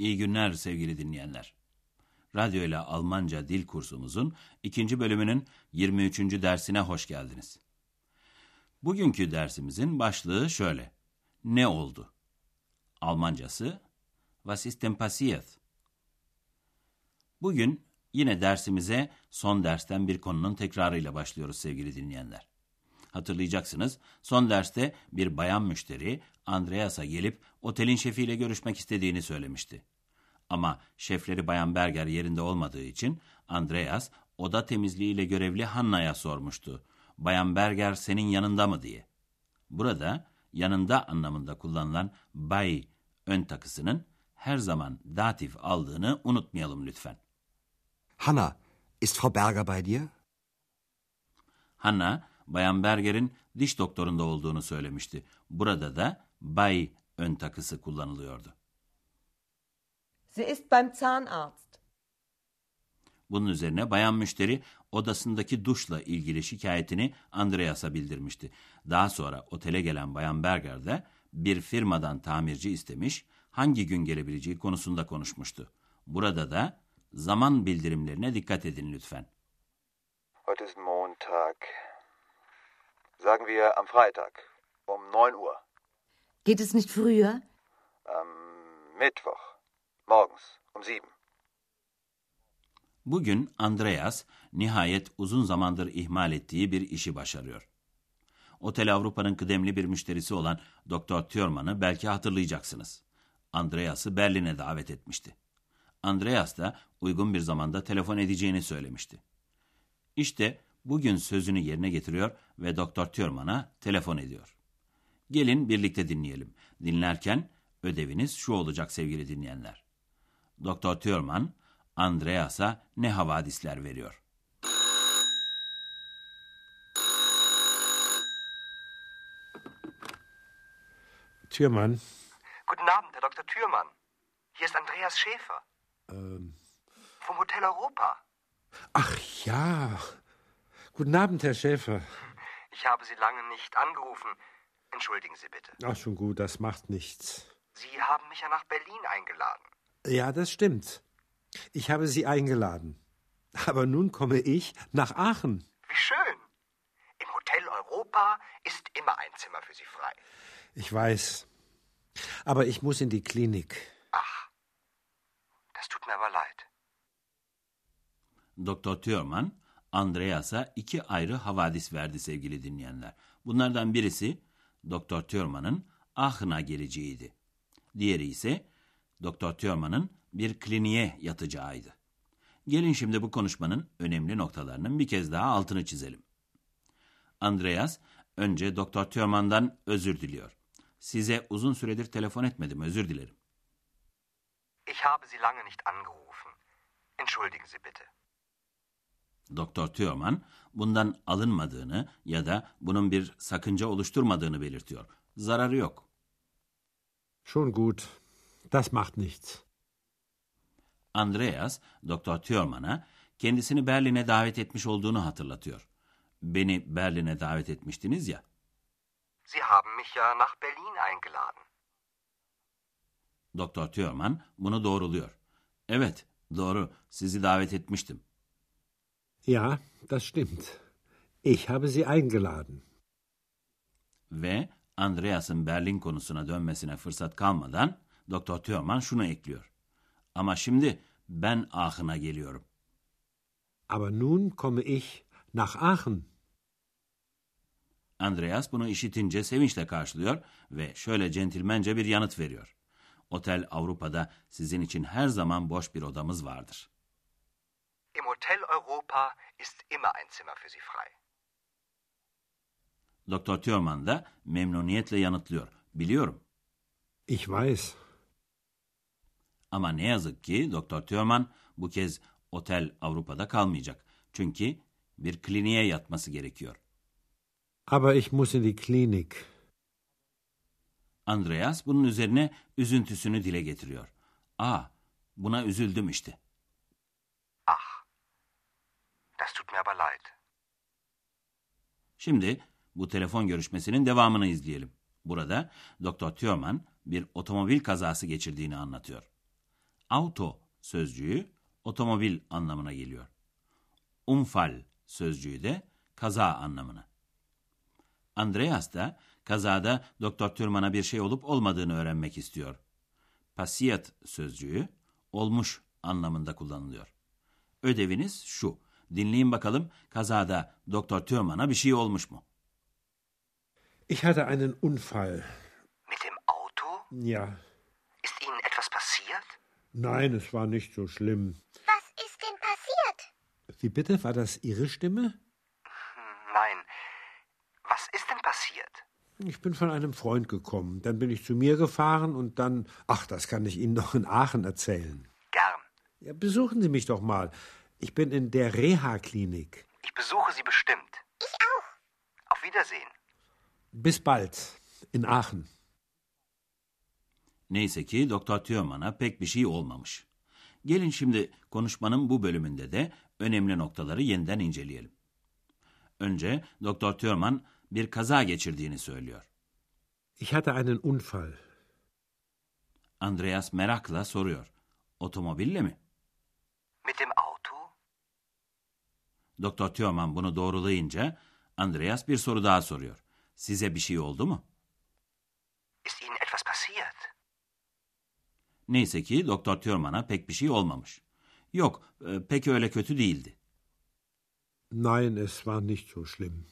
İyi günler sevgili dinleyenler. Radyo ile Almanca dil kursumuzun ikinci bölümünün 23. dersine hoş geldiniz. Bugünkü dersimizin başlığı şöyle. Ne oldu? Almancası Was ist denn passiert? Bugün yine dersimize son dersten bir konunun tekrarıyla başlıyoruz sevgili dinleyenler. Hatırlayacaksınız son derste bir bayan müşteri Andreas'a gelip otelin şefiyle görüşmek istediğini söylemişti. Ama şefleri Bayan Berger yerinde olmadığı için Andreas oda temizliğiyle görevli Hanna'ya sormuştu. Bayan Berger senin yanında mı diye. Burada yanında anlamında kullanılan bay ön takısının her zaman datif aldığını unutmayalım lütfen. Hanna, ist Frau Berger bei dir? Hanna, Bayan Berger'in diş doktorunda olduğunu söylemişti. Burada da bay ön takısı kullanılıyordu. Sie ist beim Zahnarzt. Bunun üzerine bayan müşteri odasındaki duşla ilgili şikayetini Andreas'a bildirmişti. Daha sonra otele gelen bayan Berger de bir firmadan tamirci istemiş, hangi gün gelebileceği konusunda konuşmuştu. Burada da zaman bildirimlerine dikkat edin lütfen. Heute ist Montag. Sagen wir am Freitag um 9 Uhr. Geht es nicht früher? Am Mittwoch morgens um 7. Bugün Andreas nihayet uzun zamandır ihmal ettiği bir işi başarıyor. Otel Avrupa'nın kıdemli bir müşterisi olan Doktor Thürmann'ı belki hatırlayacaksınız. Andreas'ı Berlin'e davet etmişti. Andreas da uygun bir zamanda telefon edeceğini söylemişti. İşte bugün sözünü yerine getiriyor ve Doktor Thürmann'a telefon ediyor. Gelin birlikte dinleyelim. Dinlerken ödeviniz şu olacak sevgili dinleyenler. Doktor Thürmann, Andreas'a ne havadisler veriyor. Türmann, Guten Abend, Herr Dr. Thürmann. Hier ist Andreas Schäfer. Vom Hotel Europa. ach ja. Guten Abend, Herr Schäfer. Ich habe Sie lange nicht angerufen. Entschuldigen Sie bitte. Ach, schon gut, das macht nichts. Sie haben mich ja nach Berlin eingeladen. Ja, das stimmt. Ich habe Sie eingeladen. Aber nun komme ich nach Aachen. Wie schön. Im Hotel Europa ist immer ein Zimmer für Sie frei. Ich weiß. Aber ich muss in die Klinik. Ach, das tut mir aber leid. Doktor Thürmann, Andreas'a iki ayrı havadis verdi sevgili dinleyenler. Bunlardan birisi Doktor Thürmann'ın Aachen'a geleceğiydi. Diğeri ise Doktor Thürmann'ın bir kliniğe yatacağıydı. Gelin şimdi bu konuşmanın önemli noktalarının bir kez daha altını çizelim. Andreas önce Doktor Thürmann'dan özür diliyor. Size uzun süredir telefon etmedim, özür dilerim. Ich habe Sie lange nicht angerufen. Entschuldigen Sie bitte. Doktor Thürmann bundan alınmadığını ya da bunun bir sakınca oluşturmadığını belirtiyor. Zararı yok. Schon gut. Das macht nichts. Andreas, Doktor Thürmann'a kendisini Berlin'e davet etmiş olduğunu hatırlatıyor. Beni Berlin'e davet etmiştiniz ya. Sie haben mich ja nach Berlin eingeladen. Doktor Thürmann bunu doğruluyor. Evet, doğru. Sizi davet etmiştim. Ja, das stimmt. Ich habe Sie eingeladen. Ve Andreas'ın Berlin konusuna dönmesine fırsat kalmadan Doktor Thürmann şunu ekliyor. Ama şimdi ben Aachen'a geliyorum. Aber nun komme ich nach Aachen. Andreas bunu işitince sevinçle karşılıyor ve şöyle centilmence bir yanıt veriyor. Otel Avrupa'da sizin için her zaman boş bir odamız vardır. Im Hotel Europa ist immer ein Zimmer für Sie frei. Doktor Thürmann da memnuniyetle yanıtlıyor. Biliyorum. Ich weiß. Ama ne yazık ki Doktor Thürmann bu kez otel Avrupa'da kalmayacak. Çünkü bir kliniğe yatması gerekiyor. Aber ich muss in die Klinik. Andreas bunun üzerine üzüntüsünü dile getiriyor. Aa, buna üzüldüm işte. Ach, das tut mir aber leid. Şimdi bu telefon görüşmesinin devamını izleyelim. Burada Doktor Thürmann bir otomobil kazası geçirdiğini anlatıyor. Auto sözcüğü otomobil anlamına geliyor. Unfall sözcüğü de kaza anlamına. Andreas da kazada Doktor Thürmann'a bir şey olup olmadığını öğrenmek istiyor. Passiert sözcüğü olmuş anlamında kullanılıyor. Ödeviniz şu. Dinleyin bakalım kazada Doktor Thürmann'a bir şey olmuş mu? Ich hatte einen Unfall. Mit dem Auto? Ja. Nein, es war nicht so schlimm. Was ist denn passiert? Wie bitte? War das Ihre Stimme? Nein. Was ist denn passiert? Ich bin von einem Freund gekommen. Dann bin ich zu mir gefahren und dann. Ach, das kann ich Ihnen noch in Aachen erzählen. Gern. Ja, besuchen Sie mich doch mal. Ich bin in der Reha-Klinik. Ich besuche Sie bestimmt. Ich auch. Auf Wiedersehen. Bis bald. In Aachen. Neyse ki Doktor Thürmann'a pek bir şey olmamış. Gelin şimdi konuşmanın bu bölümünde de önemli noktaları yeniden inceleyelim. Önce Doktor Thürmann bir kaza geçirdiğini söylüyor. Ich hatte einen Unfall. Andreas merakla soruyor. Otomobille mi? Mit dem Auto? Doktor Thürmann bunu doğrulayınca Andreas bir soru daha soruyor. Size bir şey oldu mu? Ist Ihnen? Neyse ki Doktor Thürmann'a pek bir şey olmamış. Yok, e, pek öyle kötü değildi. Nein, es war nicht so schlimm.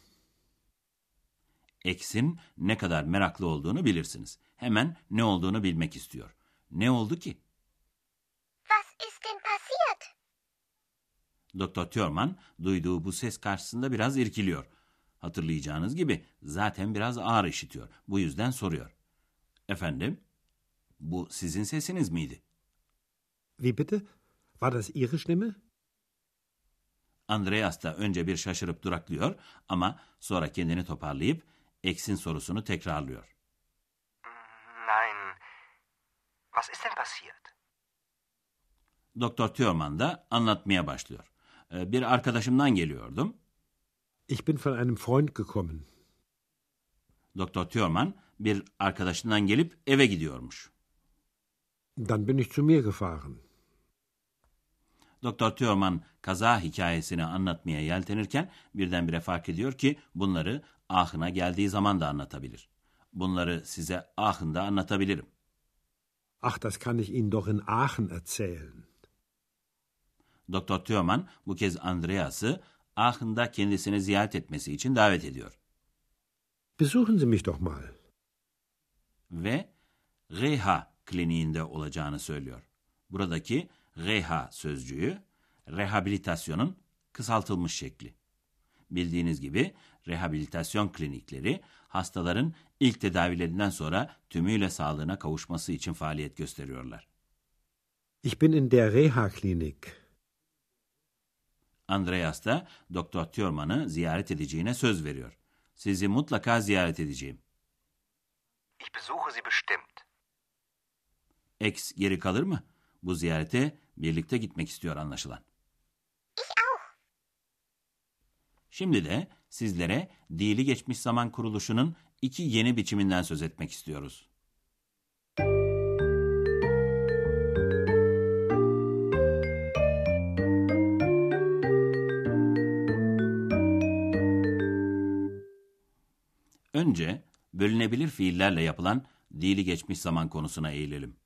X'in ne kadar meraklı olduğunu bilirsiniz. Hemen ne olduğunu bilmek istiyor. Ne oldu ki? Was ist denn passiert? Doktor Thürmann duyduğu bu ses karşısında biraz irkiliyor. Hatırlayacağınız gibi zaten biraz ağır işitiyor. Bu yüzden soruyor. Efendim, bu sizin sesiniz miydi? Wie bitte? War das Ihre Stimme? Andreas da önce bir şaşırıp duraklıyor ama sonra kendini toparlayıp X'in sorusunu tekrarlıyor. Nein. Was ist denn passiert? Doktor Thürmann da anlatmaya başlıyor. Ee, Bir arkadaşımdan geliyordum. Ich bin von einem Freund gekommen. Doktor Thürmann bir arkadaşından gelip eve gidiyormuş. Dann bin ich zu mir gefahren. Doktor Thürmann kaza hikayesini anlatmaya yeltenirken birdenbire fark ediyor ki bunları Aachen'a geldiği zaman da anlatabilir. Bunları size Aachen'da anlatabilirim. Ach, das kann ich Ihnen doch in Aachen erzählen. Doktor Thürmann bu kez Andreas'ı Aachen'da kendisini ziyaret etmesi için davet ediyor. Besuchen Sie mich doch mal. Ve Reha kliniğinde olacağını söylüyor. Buradaki Reha sözcüğü rehabilitasyonun kısaltılmış şekli. Bildiğiniz gibi rehabilitasyon klinikleri hastaların ilk tedavilerinden sonra tümüyle sağlığına kavuşması için faaliyet gösteriyorlar. Ich bin in der Reha-Klinik. Andreas da Doktor Thürmann'ı ziyaret edeceğine söz veriyor. Sizi mutlaka ziyaret edeceğim. Ich besuche Sie bestimmt. X geri kalır mı? Bu ziyarete birlikte gitmek istiyor anlaşılan. Şimdi de sizlere Dili Geçmiş Zaman Kuruluşu'nun iki yeni biçiminden söz etmek istiyoruz. Önce bölünebilir fiillerle yapılan dili geçmiş zaman konusuna eğilelim.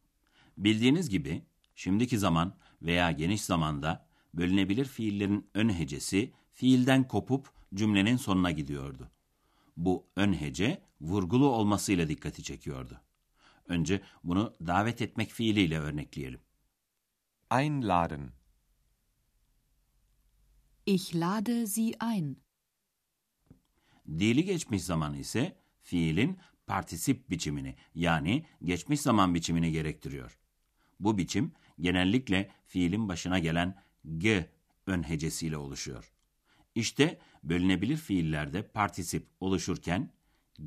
Bildiğiniz gibi şimdiki zaman veya geniş zamanda bölünebilir fiillerin ön hecesi fiilden kopup cümlenin sonuna gidiyordu. Bu ön hece vurgulu olmasıyla dikkati çekiyordu. Önce bunu davet etmek fiiliyle örnekleyelim. Einladen. Ich lade Sie ein. Dili geçmiş zaman ise fiilin partisip biçimini yani geçmiş zaman biçimini gerektiriyor. Bu biçim genellikle fiilin başına gelen g ön hecesiyle oluşuyor. İşte bölünebilir fiillerde partisip oluşurken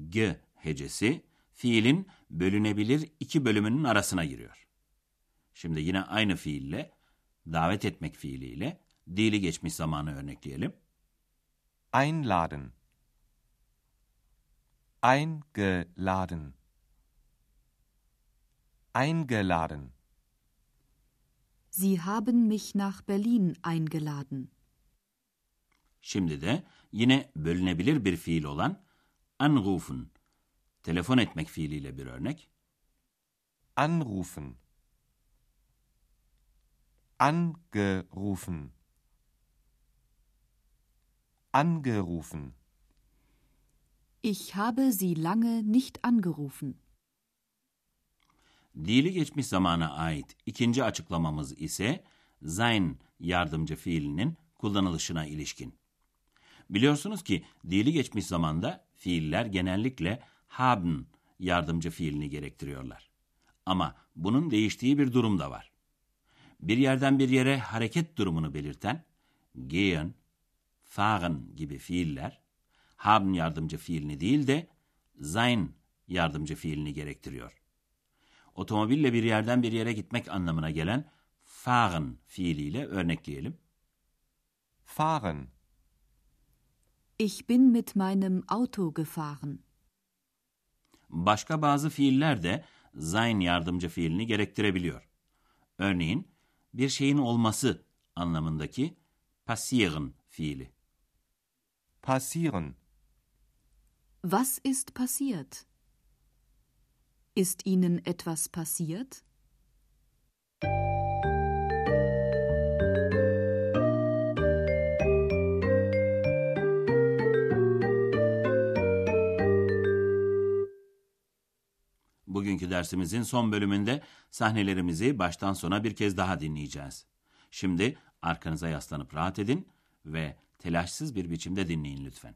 g hecesi fiilin bölünebilir iki bölümünün arasına giriyor. Şimdi yine aynı fiille davet etmek fiiliyle dili geçmiş zamanı örnekleyelim. Einladen. Eingeladen. Eingeladen. Sie haben mich nach Berlin eingeladen. Şimdi de yine bölünebilir bir fiil olan anrufen, telefon etmek fiiliyle bir örnek. Anrufen. Angerufen. Angerufen. Ich habe Sie lange nicht angerufen. Dili geçmiş zamana ait ikinci açıklamamız ise sein yardımcı fiilinin kullanılışına ilişkin. Biliyorsunuz ki dili geçmiş zamanda fiiller genellikle haben yardımcı fiilini gerektiriyorlar. Ama bunun değiştiği bir durum da var. Bir yerden bir yere hareket durumunu belirten gehen, fahren gibi fiiller haben yardımcı fiilini değil de sein yardımcı fiilini gerektiriyor. Otomobille bir yerden bir yere gitmek anlamına gelen fahren fiiliyle örnekleyelim. Fahren. Ich bin mit meinem Auto gefahren. Başka bazı fiiller de sein yardımcı fiilini gerektirebiliyor. Örneğin bir şeyin olması anlamındaki passieren fiili. Passieren. Was ist passiert? Ist Ihnen etwas passiert? Bugünkü dersimizin son bölümünde sahnelerimizi baştan sona bir kez daha dinleyeceğiz. Şimdi arkanıza yaslanıp rahat edin ve telaşsız bir biçimde dinleyin lütfen.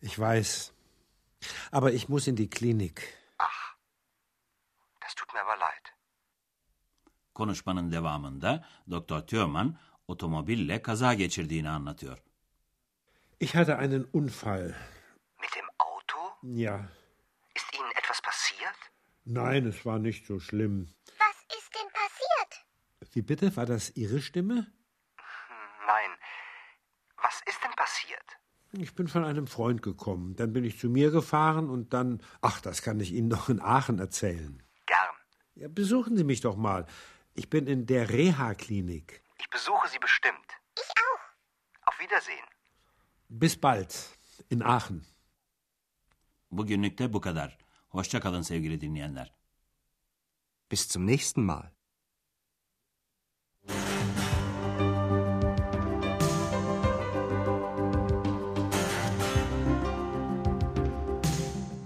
Ich weiß. Aber ich muss in die Klinik. Ach, das tut mir aber leid. Konuşmanın devamında Doktor Thürmann otomobille kaza geçirdiğini anlatıyor. Ich hatte einen Unfall. Mit dem Auto? Ja. Ist Ihnen etwas passiert? Nein, es war nicht so schlimm. Was ist denn passiert? Wie bitte? War das Ihre Stimme? Nein. Was ist denn passiert? Ich bin von einem Freund gekommen. Dann bin ich zu mir gefahren und dann. Ach, das kann ich Ihnen noch in Aachen erzählen. Gern. Ja, besuchen Sie mich doch mal. Ich bin in der Reha-Klinik. Ich besuche Sie bestimmt. Ich auch. Auf Wiedersehen. Bis bald. In Aachen. Bugünlük de bu kadar. Hoşça kalın sevgili dinleyenler. Bis zum nächsten Mal.